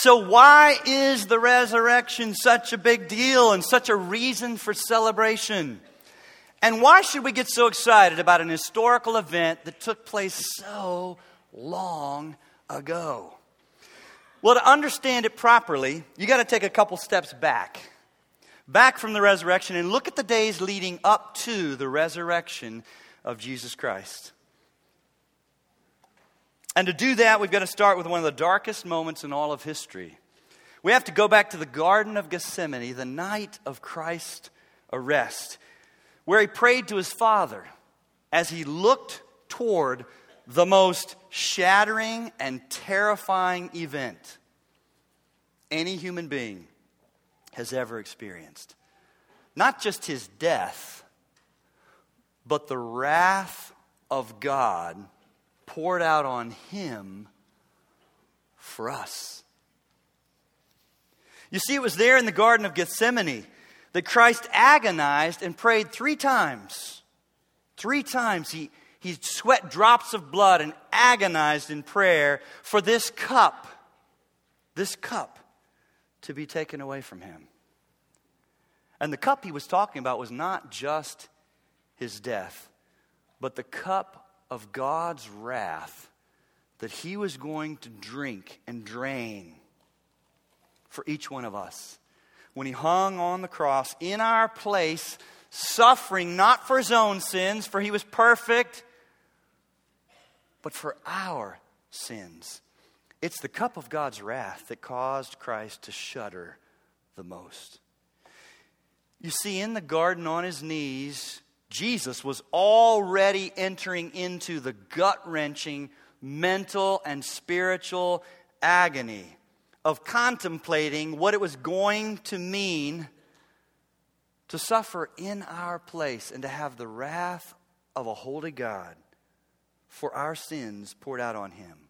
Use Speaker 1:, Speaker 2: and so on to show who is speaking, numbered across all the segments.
Speaker 1: So, why is the resurrection such a big deal and such a reason for celebration? And why should we get so excited about an historical event that took place so long ago? Well, to understand it properly, you got to take a couple steps back. Back from the resurrection and look at the days leading up to the resurrection of Jesus Christ. And to do that, we've got to start with one of the darkest moments in all of history. We have to go back to the Garden of Gethsemane, the night of Christ's arrest, where he prayed to his Father as he looked toward the most shattering and terrifying event any human being has ever experienced. Not just his death, but the wrath of God poured out on him for us. You see, it was there in the Garden of Gethsemane that Christ agonized and prayed three times. Three times he, he sweat drops of blood and agonized in prayer for this cup, this cup to be taken away from him. And the cup he was talking about was not just his death, but the cup of God's wrath that he was going to drink and drain for each one of us. When he hung on the cross in our place, suffering not for his own sins, for he was perfect, but for our sins. It's the cup of God's wrath that caused Christ to shudder the most. You see, in the garden on his knees, Jesus was already entering into the gut wrenching mental and spiritual agony of contemplating what it was going to mean to suffer in our place and to have the wrath of a holy God for our sins poured out on him.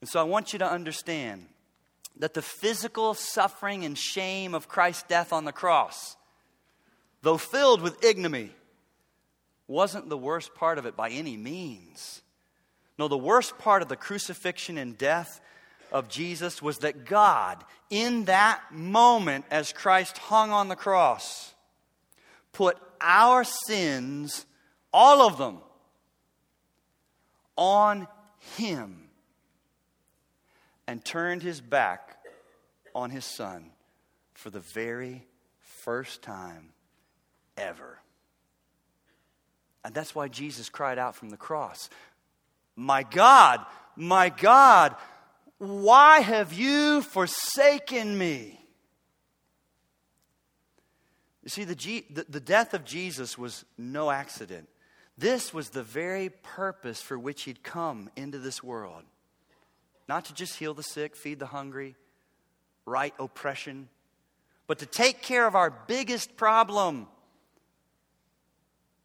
Speaker 1: And so I want you to understand that the physical suffering and shame of Christ's death on the cross, though filled with ignominy, wasn't the worst part of it by any means. No, the worst part of the crucifixion and death of Jesus was that God, in that moment as Christ hung on the cross, put our sins, all of them, on Him and turned his back on his son for the very first time ever. And that's why Jesus cried out from the cross My God, my God, why have you forsaken me? You see, the, G, the, the death of Jesus was no accident. This was the very purpose for which he'd come into this world. Not to just heal the sick, feed the hungry, right oppression, but to take care of our biggest problem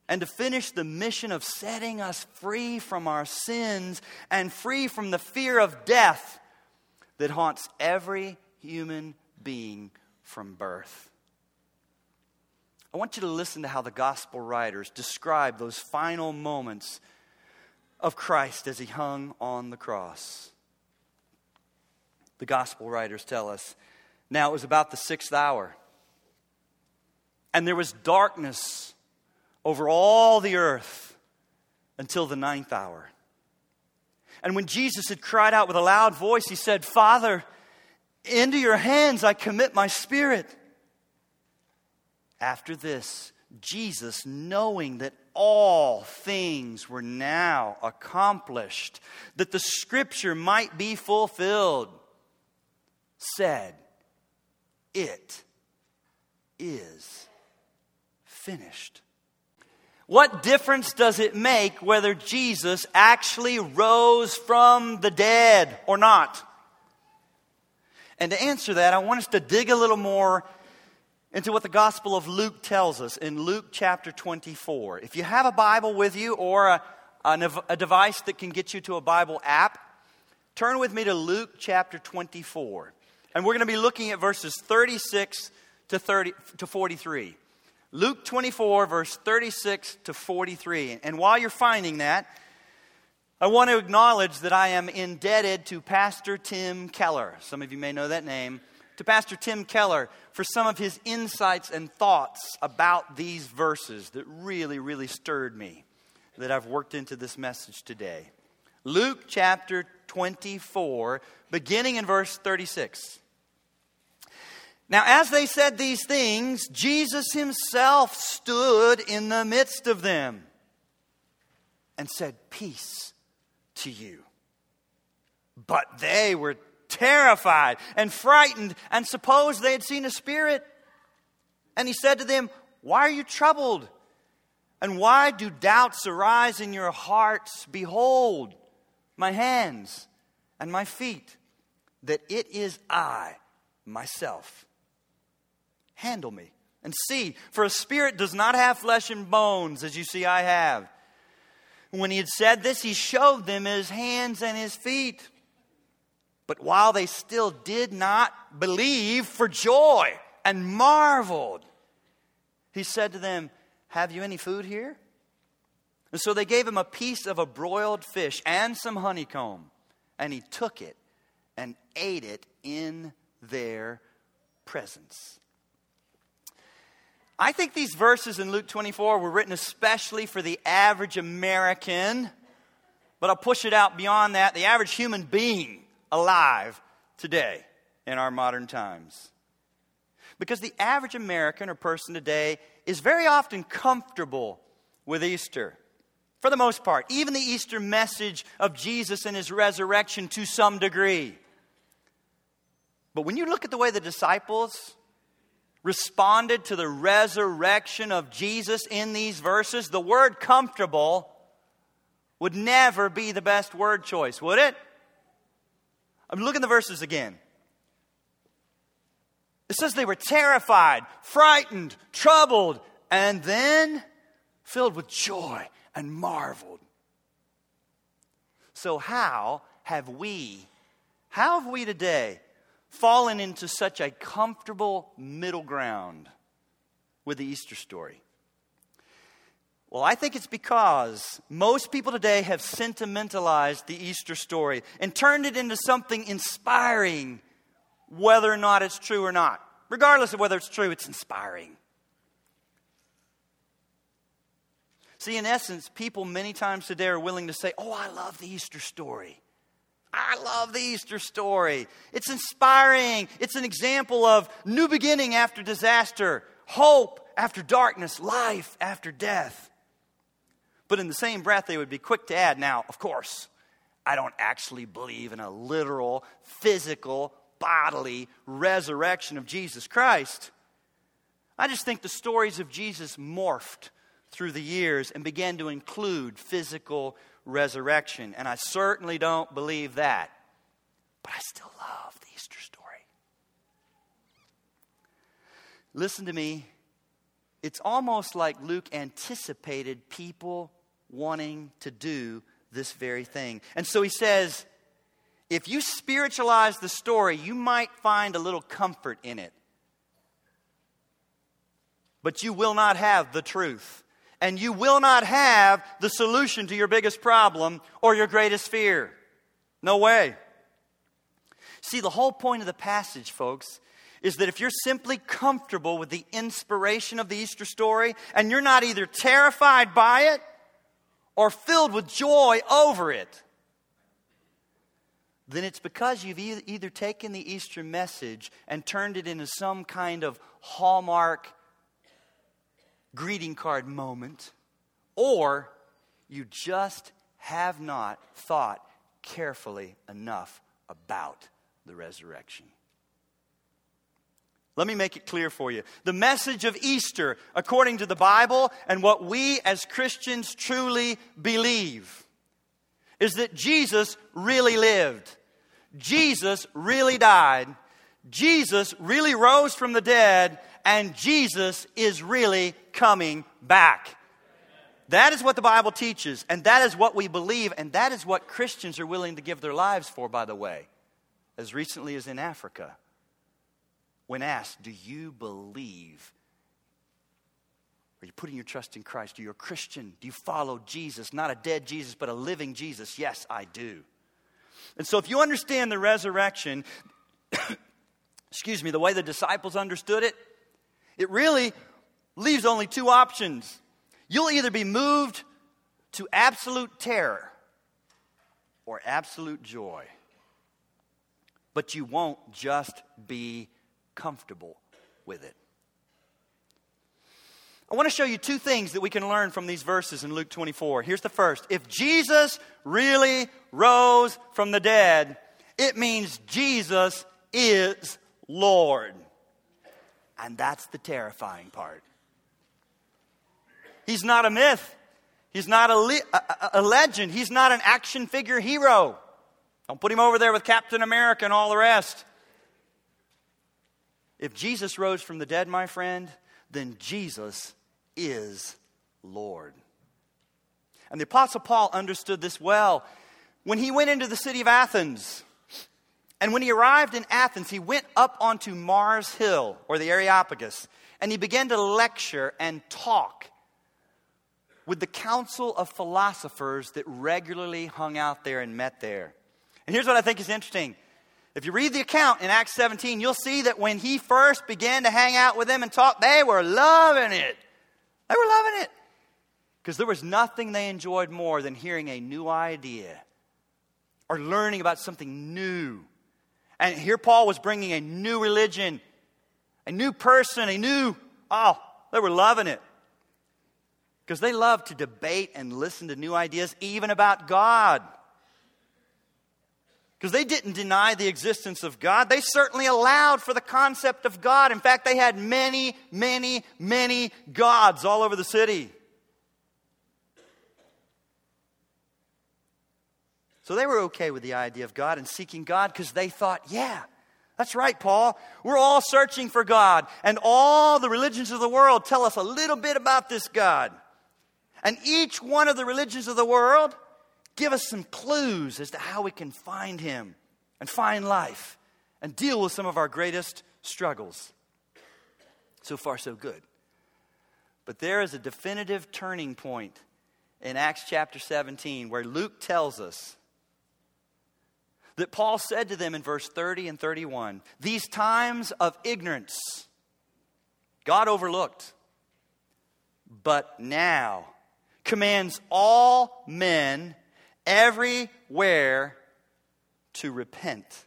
Speaker 1: and to finish the mission of setting us free from our sins and free from the fear of death that haunts every human being from birth. I want you to listen to how the gospel writers describe those final moments of Christ as he hung on the cross the gospel writers tell us. Now, it was about the sixth hour, and there was darkness over all the earth until the ninth hour. And when Jesus had cried out with a loud voice, he said, Father, into your hands I commit my spirit. After this, Jesus, knowing that all things were now accomplished, that the scripture might be fulfilled, said, It is finished. What difference does it make whether Jesus actually rose from the dead or not? And to answer that, I want us to dig a little more into what the Gospel of Luke tells us in Luke chapter 24. If you have a Bible with you or a, a, a device that can get you to a Bible app, turn with me to Luke chapter 24. And we're going to be looking at verses 36 to, 30, to 43. Luke 24, verse 36 to 43. And while you're finding that, I want to acknowledge that I am indebted to Pastor Tim Keller. Some of you may know that name. To Pastor Tim Keller for some of his insights and thoughts about these verses that really, really stirred me, that I've worked into this message today. Luke chapter 24, beginning in verse 36. Now, as they said these things, Jesus himself stood in the midst of them and said, Peace to you. But they were terrified and frightened and supposed they had seen a spirit. And he said to them, Why are you troubled? And why do doubts arise in your hearts? Behold, my hands and my feet, that it is I, myself. Handle me and see, for a spirit does not have flesh and bones, as you see I have. When he had said this, he showed them his hands and his feet. But while they still did not believe for joy and marveled, he said to them, Have you any food here? And so they gave him a piece of a broiled fish and some honeycomb, and he took it and ate it in their presence. I think these verses in Luke 24 were written especially for the average American, but I'll push it out beyond that the average human being alive today in our modern times. Because the average American or person today is very often comfortable with Easter. For the most part, even the Easter message of Jesus and his resurrection to some degree. But when you look at the way the disciples responded to the resurrection of Jesus in these verses, the word comfortable would never be the best word choice, would it? I'm looking at the verses again. It says they were terrified, frightened, troubled, and then filled with joy and marveled. So, how have we, how have we today fallen into such a comfortable middle ground with the Easter story? Well, I think it's because most people today have sentimentalized the Easter story and turned it into something inspiring, whether or not it's true or not. Regardless of whether it's true, it's inspiring. See, in essence, people many times today are willing to say, Oh, I love the Easter story. I love the Easter story. It's inspiring. It's an example of new beginning after disaster, hope after darkness, life after death. But in the same breath, they would be quick to add, now, of course, I don't actually believe in a literal, physical, bodily resurrection of Jesus Christ. I just think the stories of Jesus morphed through the years and began to include physical resurrection. And I certainly don't believe that. But I still love the Easter story. Listen to me. It's almost like Luke anticipated people wanting to do this very thing. And so he says, if you spiritualize the story, you might find a little comfort in it. But you will not have the truth and you will not have the solution to your biggest problem or your greatest fear. No way. See, the whole point of the passage, folks, is that if you're simply comfortable with the inspiration of the Easter story and you're not either terrified by it or filled with joy over it, then it's because you've either taken the Easter message and turned it into some kind of hallmark greeting card moment, or you just have not thought carefully enough about the resurrection. Let me make it clear for you. The message of Easter, according to the Bible and what we as Christians truly believe, is that Jesus really lived. Jesus really died. Jesus really rose from the dead and Jesus is really coming back. That is what the Bible teaches, and that is what we believe, and that is what Christians are willing to give their lives for, by the way, as recently as in Africa. When asked, Do you believe? Are you putting your trust in Christ? Are you a Christian? Do you follow Jesus? Not a dead Jesus, but a living Jesus? Yes, I do. And so if you understand the resurrection, excuse me, the way the disciples understood it, it really leaves only two options. You'll either be moved to absolute terror or absolute joy, but you won't just be comfortable with it. I want to show you two things that we can learn from these verses in Luke 24. Here's the first. If Jesus really rose from the dead, it means Jesus is Lord. And that's the terrifying part. He's not a myth. He's not a, le- a, a, legend. He's not an action figure hero. Don't put him over there with Captain America and all the rest. If Jesus rose from the dead, my friend, then Jesus is Lord. And the Apostle Paul understood this well when he went into the city of Athens. And when he arrived in Athens, he went up onto Mars Hill, or the Areopagus, and he began to lecture and talk with the council of philosophers that regularly hung out there and met there. And here's what I think is interesting. If you read the account in Acts 17, you'll see that when he first began to hang out with them and talk, they were loving it. They were loving it. Because there was nothing they enjoyed more than hearing a new idea or learning about something new. And here Paul was bringing a new religion, a new person, a new, oh, they were loving it. Because they loved to debate and listen to new ideas, even about God. Because they didn't deny the existence of God. They certainly allowed for the concept of God. In fact, they had many, many, many gods all over the city. So they were okay with the idea of God and seeking God because they thought, yeah, that's right, Paul. We're all searching for God, and all the religions of the world tell us a little bit about this God. And each one of the religions of the world give us some clues as to how we can find Him and find life and deal with some of our greatest struggles. So far, so good. But there is a definitive turning point in Acts chapter 17 where Luke tells us that Paul said to them in verse 30 and 31 These times of ignorance God overlooked, but now commands all men everywhere to repent.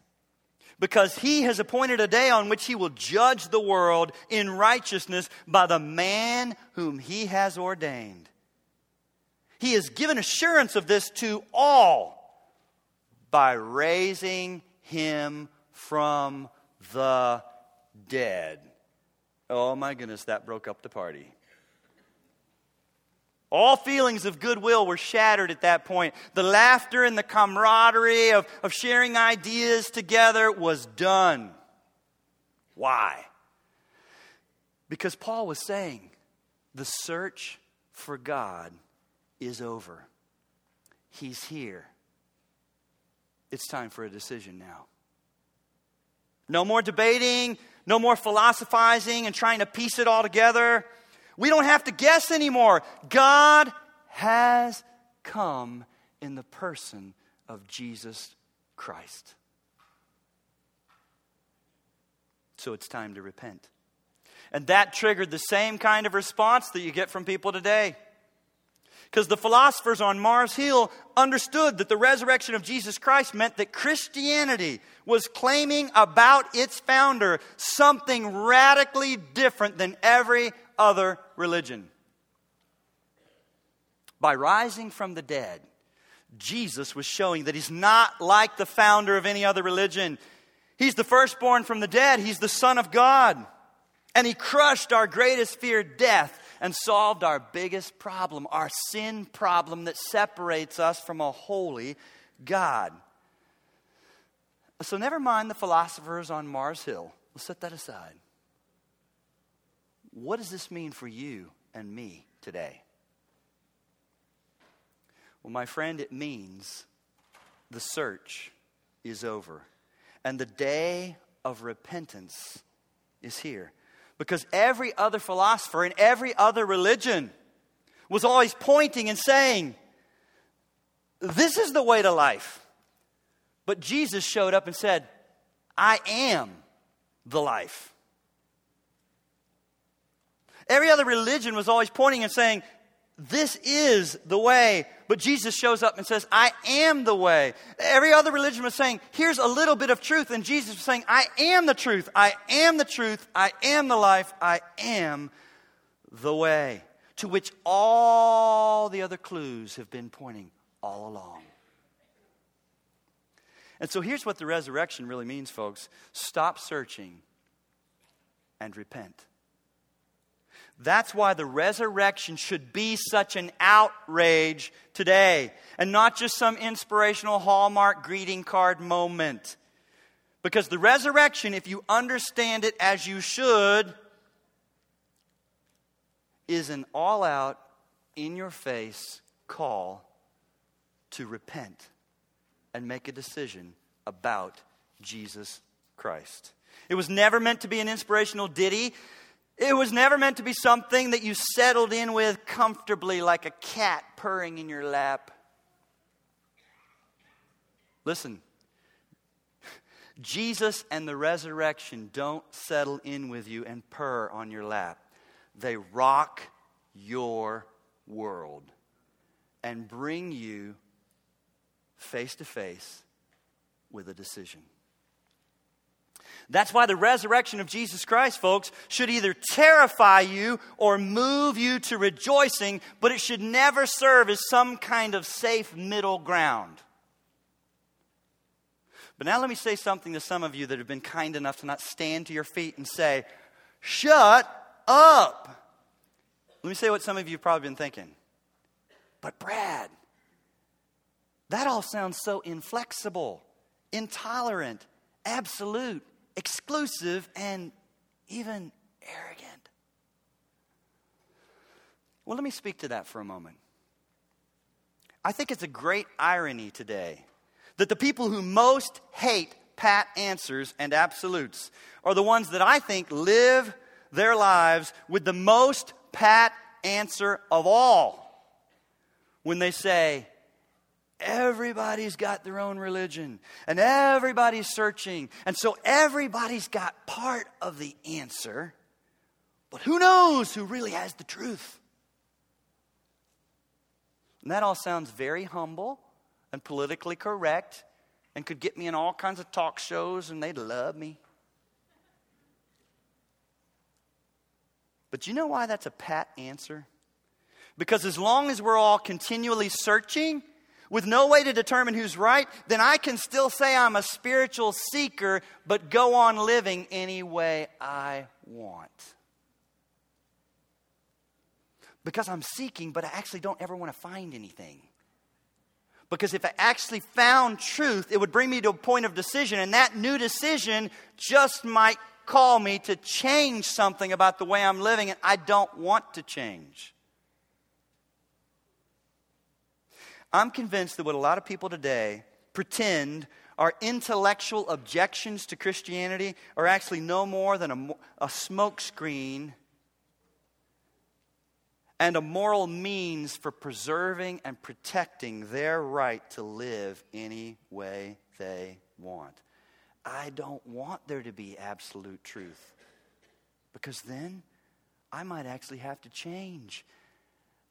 Speaker 1: Because he has appointed a day on which he will judge the world in righteousness by the man whom he has ordained. He has given assurance of this to all by raising him from the dead. Oh my goodness, that broke up the party. All feelings of goodwill were shattered at that point. The laughter and the camaraderie of, of sharing ideas together was done. Why? Because Paul was saying the search for God is over. He's here. It's time for a decision now. No more debating, no more philosophizing and trying to piece it all together. We don't have to guess anymore. God has come in the person of Jesus Christ. So it's time to repent. And that triggered the same kind of response that you get from people today. Because the philosophers on Mars Hill understood that the resurrection of Jesus Christ meant that Christianity was claiming about its founder something radically different than every other religion. By rising from the dead, Jesus was showing that he's not like the founder of any other religion. He's the firstborn from the dead, he's the Son of God. And he crushed our greatest fear, death, and solved our biggest problem, our sin problem that separates us from a holy God. So, never mind the philosophers on Mars Hill. We'll set that aside. What does this mean for you and me today? Well, my friend, it means the search is over and the day of repentance is here. Because every other philosopher and every other religion was always pointing and saying, This is the way to life. But Jesus showed up and said, I am the life. Every other religion was always pointing and saying, This is the way. But Jesus shows up and says, I am the way. Every other religion was saying, Here's a little bit of truth. And Jesus was saying, I am the truth. I am the truth. I am the life. I am the way. To which all the other clues have been pointing all along. And so here's what the resurrection really means, folks stop searching and repent. That's why the resurrection should be such an outrage today and not just some inspirational Hallmark greeting card moment. Because the resurrection, if you understand it as you should, is an all out, in your face call to repent and make a decision about Jesus Christ. It was never meant to be an inspirational ditty. It was never meant to be something that you settled in with comfortably like a cat purring in your lap. Listen, Jesus and the resurrection don't settle in with you and purr on your lap. They rock your world and bring you face to face with a decision. That's why the resurrection of Jesus Christ, folks, should either terrify you or move you to rejoicing, but it should never serve as some kind of safe middle ground. But now let me say something to some of you that have been kind enough to not stand to your feet and say, Shut up. Let me say what some of you have probably been thinking. But, Brad, that all sounds so inflexible, intolerant, absolute exclusive, and even arrogant. Well, let me speak to that for a moment. I think it's a great irony today that the people who most hate pat answers and absolutes are the ones that I think live their lives with the most pat answer of all. When they say, everybody's got their own religion and everybody's searching. And so everybody's got part of the answer. But who knows who really has the truth? And that all sounds very humble and politically correct and could get me in all kinds of talk shows and they'd love me. But you know why that's a pat answer? Because as long as we're all continually searching, with no way to determine who's right, then I can still say I'm a spiritual seeker, but go on living any way I want. Because I'm seeking, but I actually don't ever want to find anything. Because if I actually found truth, it would bring me to a point of decision, and that new decision just might call me to change something about the way I'm living, and I don't want to change. I'm convinced that what a lot of people today pretend are intellectual objections to Christianity are actually no more than a, a smokescreen and a moral means for preserving and protecting their right to live any way they want. I don't want there to be absolute truth because then I might actually have to change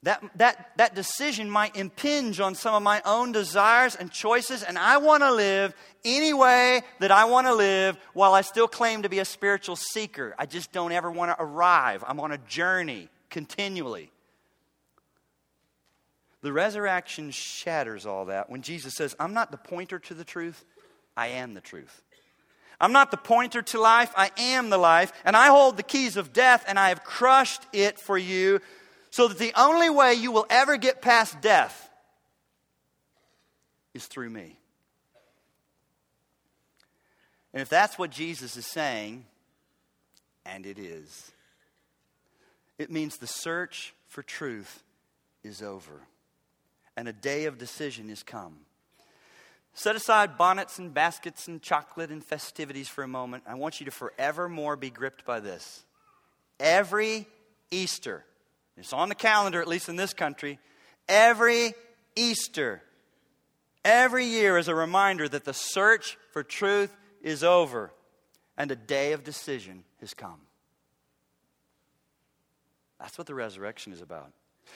Speaker 1: that, that, that decision might impinge on some of my own desires and choices, and I want to live any way that I want to live while I still claim to be a spiritual seeker. I just don't ever want to arrive. I'm on a journey continually. The resurrection shatters all that when Jesus says, I'm not the pointer to the truth, I am the truth. I'm not the pointer to life, I am the life, and I hold the keys of death, and I have crushed it for you so that the only way you will ever get past death is through me. And if that's what Jesus is saying, and it is, it means the search for truth is over and a day of decision is come. Set aside bonnets and baskets and chocolate and festivities for a moment. I want you to forevermore be gripped by this. every Easter. It's on the calendar, at least in this country. Every Easter, every year is a reminder that the search for truth is over and a day of decision has come. That's what the resurrection is about.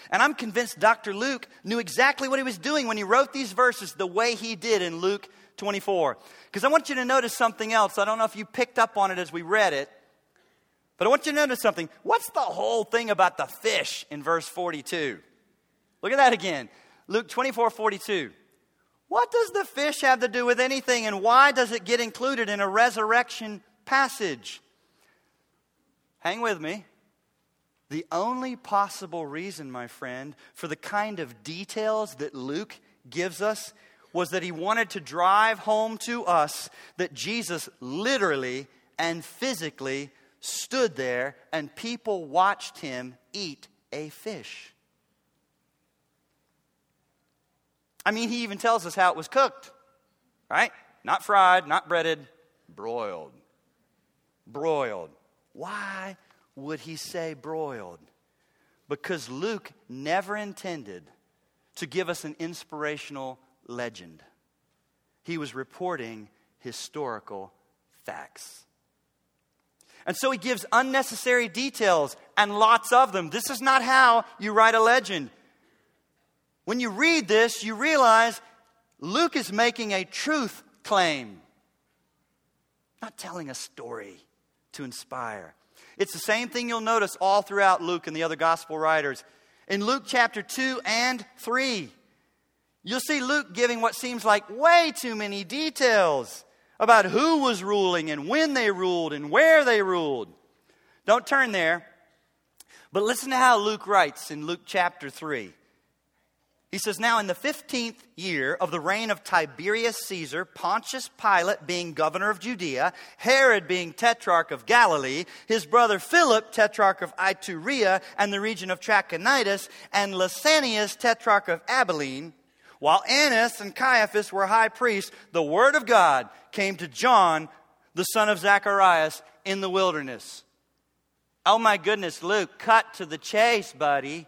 Speaker 1: And I'm convinced Dr. Luke knew exactly what he was doing when he wrote these verses the way he did in Luke 24. Because I want you to notice something else. I don't know if you picked up on it as we read it, but I want you to notice something. What's the whole thing about the fish in verse 42? Look at that again. Luke 24 42. What does the fish have to do with anything, and why does it get included in a resurrection passage? Hang with me. The only possible reason, my friend, for the kind of details that Luke gives us was that he wanted to drive home to us that Jesus literally and physically stood there and people watched him eat a fish. I mean, he even tells us how it was cooked, right? Not fried, not breaded, broiled. Broiled. Why would he say broiled? Because Luke never intended to give us an inspirational legend. He was reporting historical facts. And so he gives unnecessary details and lots of them. This is not how you write a legend. When you read this, you realize Luke is making a truth claim, not telling a story to inspire. It's the same thing you'll notice all throughout Luke and the other gospel writers. In Luke chapter 2 and 3, you'll see Luke giving what seems like way too many details about who was ruling and when they ruled and where they ruled. Don't turn there, but listen to how Luke writes in Luke chapter 3. He says, Now in the 15th year of the reign of Tiberius Caesar, Pontius Pilate being governor of Judea, Herod being tetrarch of Galilee, his brother Philip, tetrarch of Iturea and the region of Trachonitis, and Lysanias, tetrarch of Abilene, while Annas and Caiaphas were high priests, the word of God came to John, the son of Zacharias, in the wilderness. Oh my goodness, Luke, cut to the chase, buddy.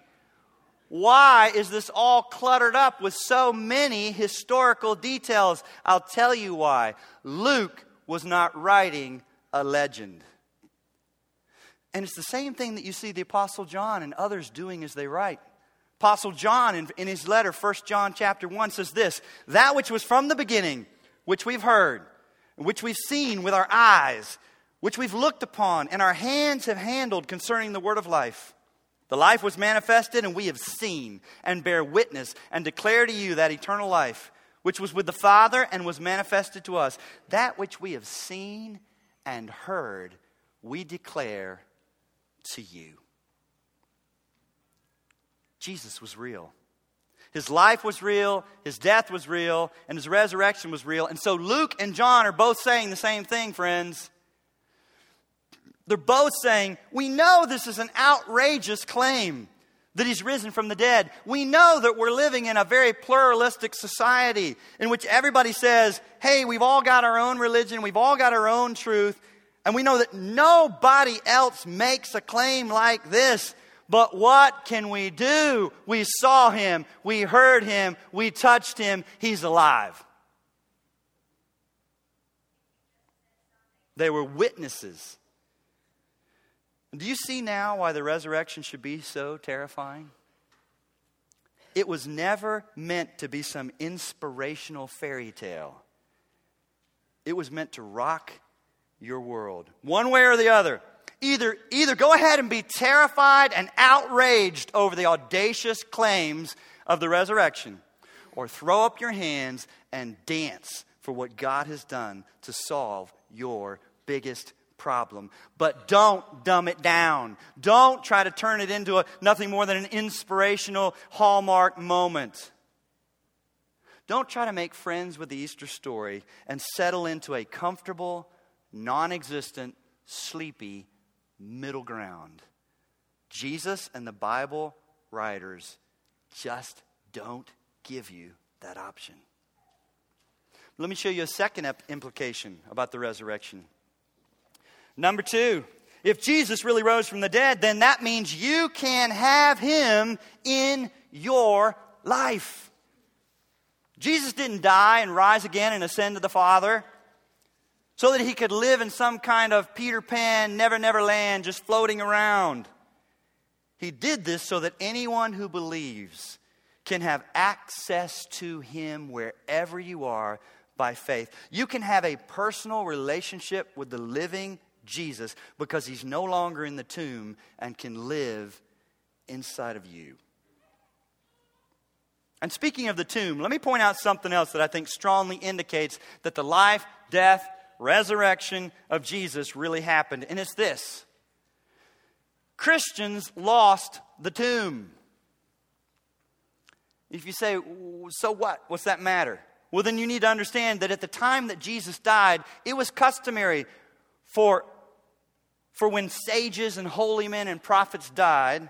Speaker 1: Why is this all cluttered up with so many historical details? I'll tell you why. Luke was not writing a legend. And it's the same thing that you see the Apostle John and others doing as they write. Apostle John, in, in his letter, 1 John chapter 1, says this That which was from the beginning, which we've heard, which we've seen with our eyes, which we've looked upon, and our hands have handled concerning the word of life. The life was manifested, and we have seen and bear witness and declare to you that eternal life, which was with the Father and was manifested to us. That which we have seen and heard, we declare to you. Jesus was real. His life was real, his death was real, and his resurrection was real. And so Luke and John are both saying the same thing, friends. They're both saying, We know this is an outrageous claim that he's risen from the dead. We know that we're living in a very pluralistic society in which everybody says, Hey, we've all got our own religion, we've all got our own truth, and we know that nobody else makes a claim like this. But what can we do? We saw him, we heard him, we touched him, he's alive. They were witnesses do you see now why the resurrection should be so terrifying? It was never meant to be some inspirational fairy tale. It was meant to rock your world, one way or the other. Either, either go ahead and be terrified and outraged over the audacious claims of the resurrection, or throw up your hands and dance for what God has done to solve your biggest problem. But don't dumb it down. Don't try to turn it into a, nothing more than an inspirational hallmark moment. Don't try to make friends with the Easter story and settle into a comfortable, non existent, sleepy middle ground. Jesus and the Bible writers just don't give you that option. Let me show you a second implication about the resurrection. Number two, If Jesus really rose from the dead, then that means you can have him in your life. Jesus didn't die and rise again and ascend to the Father so that he could live in some kind of Peter Pan, never, never land, just floating around. He did this so that anyone who believes can have access to him wherever you are by faith. You can have a personal relationship with the living Jesus because he's no longer in the tomb and can live inside of you. And speaking of the tomb, let me point out something else that I think strongly indicates that the life, death, resurrection of Jesus really happened. And it's this Christians lost the tomb. If you say, so what? What's that matter? Well, then you need to understand that at the time that Jesus died, it was customary for, for when sages and holy men and prophets died,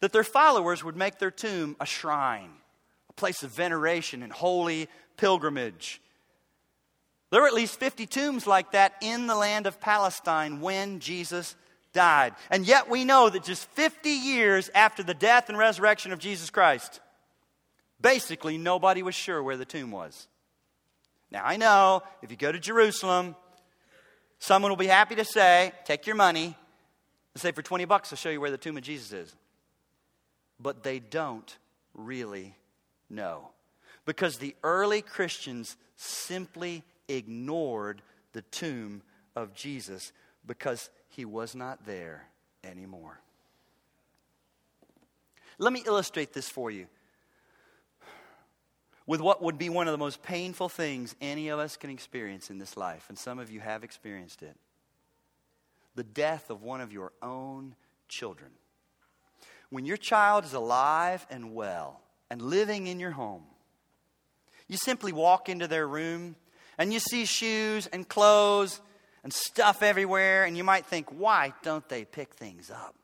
Speaker 1: that their followers would make their tomb a shrine, a place of veneration and holy pilgrimage. There were at least 50 tombs like that in the land of Palestine when Jesus died. And yet we know that just 50 years after the death and resurrection of Jesus Christ, basically nobody was sure where the tomb was. Now, I know if you go to Jerusalem, someone will be happy to say, take your money, and say, for 20 bucks, I'll show you where the tomb of Jesus is. But they don't really know. Because the early Christians simply ignored the tomb of Jesus because he was not there anymore. Let me illustrate this for you with what would be one of the most painful things any of us can experience in this life, and some of you have experienced it the death of one of your own children. When your child is alive and well and living in your home, you simply walk into their room and you see shoes and clothes and stuff everywhere, and you might think, why don't they pick things up?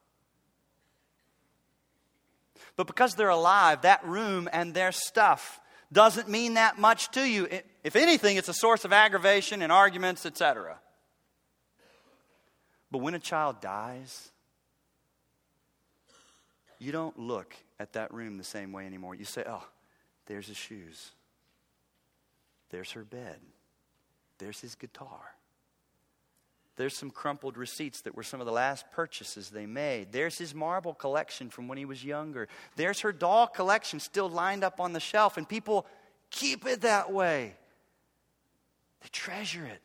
Speaker 1: But because they're alive, that room and their stuff doesn't mean that much to you. If anything, it's a source of aggravation and arguments, etc. But when a child dies, you don't look at that room the same way anymore. You say, oh, there's his shoes, there's her bed, there's his guitar. There's some crumpled receipts that were some of the last purchases they made. There's his marble collection from when he was younger. There's her doll collection still lined up on the shelf, and people keep it that way. They treasure it.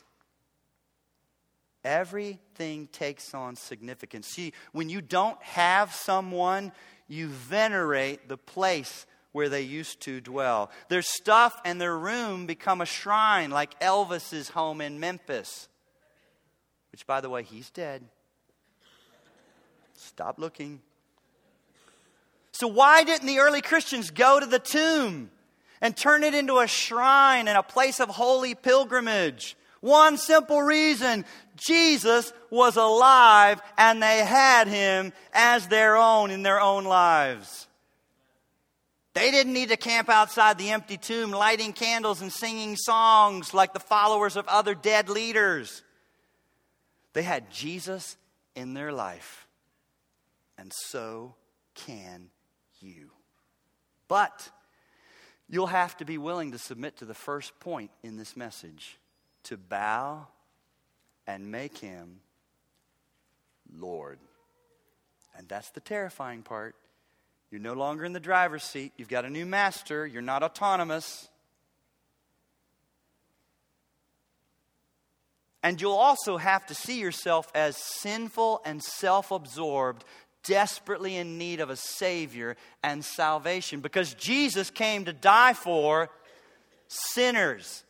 Speaker 1: Everything takes on significance. See, when you don't have someone, you venerate the place where they used to dwell. Their stuff and their room become a shrine, like Elvis's home in Memphis which, by the way, he's dead. Stop looking. So, why didn't the early Christians go to the tomb and turn it into a shrine and a place of holy pilgrimage? One simple reason Jesus was alive and they had him as their own in their own lives. They didn't need to camp outside the empty tomb lighting candles and singing songs like the followers of other dead leaders. They had Jesus in their life, and so can you. But you'll have to be willing to submit to the first point in this message to bow and make him Lord. And that's the terrifying part. You're no longer in the driver's seat. You've got a new master. You're not autonomous. And you'll also have to see yourself as sinful and self absorbed, desperately in need of a Savior and salvation because Jesus came to die for sinners,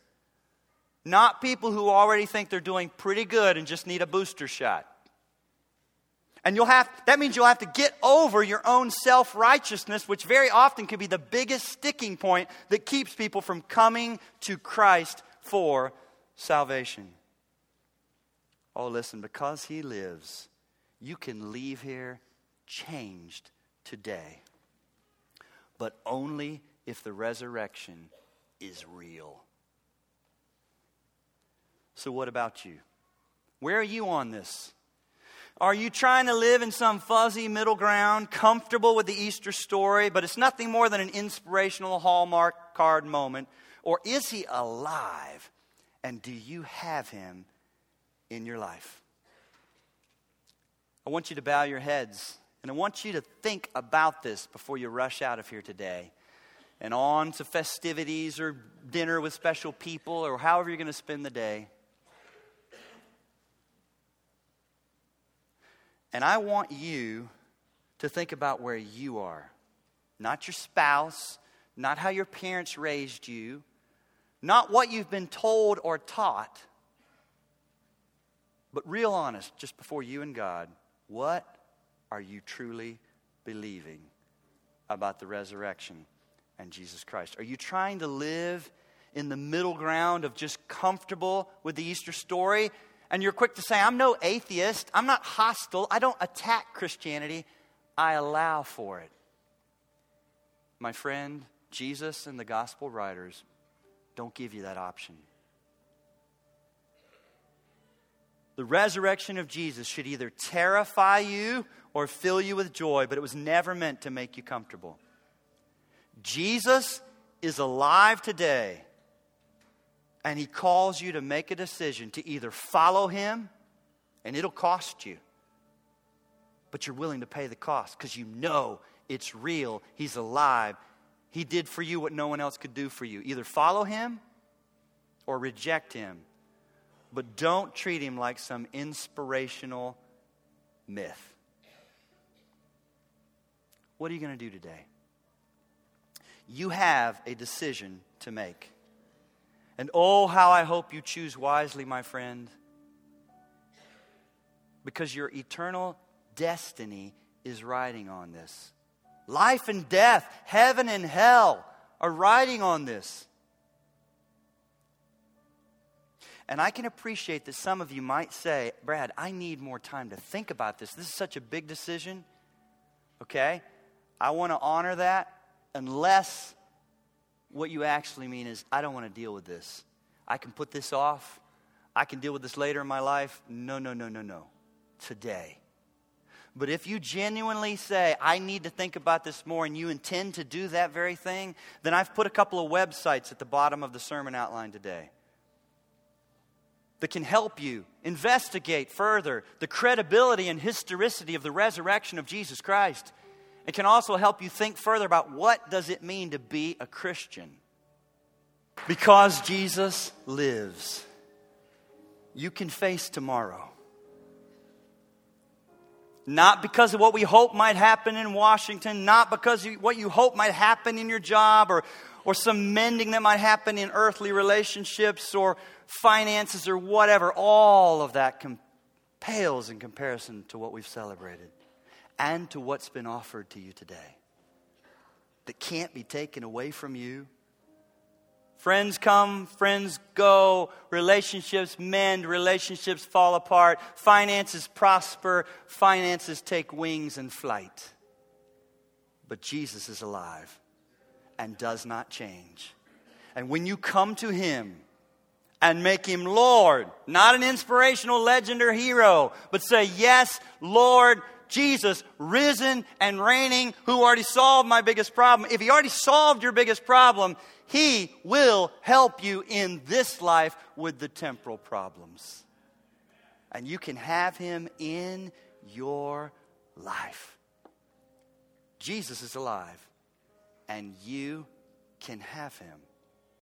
Speaker 1: not people who already think they're doing pretty good and just need a booster shot. And you'll have, that means you'll have to get over your own self righteousness, which very often can be the biggest sticking point that keeps people from coming to Christ for salvation. Oh, listen, because He lives, you can leave here changed today. But only if the resurrection is real. So, what about you? Where are you on this? Are you trying to live in some fuzzy middle ground, comfortable with the Easter story, but it's nothing more than an inspirational Hallmark card moment? Or is he alive? And do you have him in your life? I want you to bow your heads and I want you to think about this before you rush out of here today and on to festivities or dinner with special people or however you're going to spend the day. And I want you to think about where you are. Not your spouse, not how your parents raised you, not what you've been told or taught, but real honest, just before you and God, what are you truly believing about the resurrection and Jesus Christ? Are you trying to live in the middle ground of just comfortable with the Easter story and you're quick to say, I'm no atheist, I'm not hostile, I don't attack Christianity, I allow for it. My friend, Jesus and the gospel writers don't give you that option. The resurrection of Jesus should either terrify you or fill you with joy, but it was never meant to make you comfortable. Jesus is alive today and he calls you to make a decision to either follow him, and it'll cost you, but you're willing to pay the cost because you know it's real. He's alive. He did for you what no one else could do for you. Either follow him or reject him. But don't treat him like some inspirational myth. What are you going to do today? You have a decision to make. And oh, how I hope you choose wisely, my friend, because your eternal destiny is riding on this. Life and death, heaven and hell are riding on this. And I can appreciate that some of you might say, Brad, I need more time to think about this. This is such a big decision. Okay? I want to honor that unless what you actually mean is, I don't want to deal with this. I can put this off. I can deal with this later in my life. No, no, no, no, no. Today. But if you genuinely say, I need to think about this more, and you intend to do that very thing, then I've put a couple of websites at the bottom of the sermon outline today that can help you investigate further the credibility and historicity of the resurrection of Jesus Christ. It can also help you think further about what does it mean to be a Christian. Because Jesus lives, you can face tomorrow. Not because of what we hope might happen in Washington, not because of what you hope might happen in your job or, or some mending that might happen in earthly relationships or finances or whatever. All of that pales in comparison to what we've celebrated and to what's been offered to you today that can't be taken away from you. Friends come, friends go, relationships mend, relationships fall apart, finances prosper, finances take wings and flight. But Jesus is alive and does not change. And when you come to Him, and make him Lord. Not an inspirational legend or hero, but say, Yes, Lord, Jesus, risen and reigning, who already solved my biggest problem. If he already solved your biggest problem, he will help you in this life with the temporal problems. And you can have him in your life. Jesus is alive, and you can have him.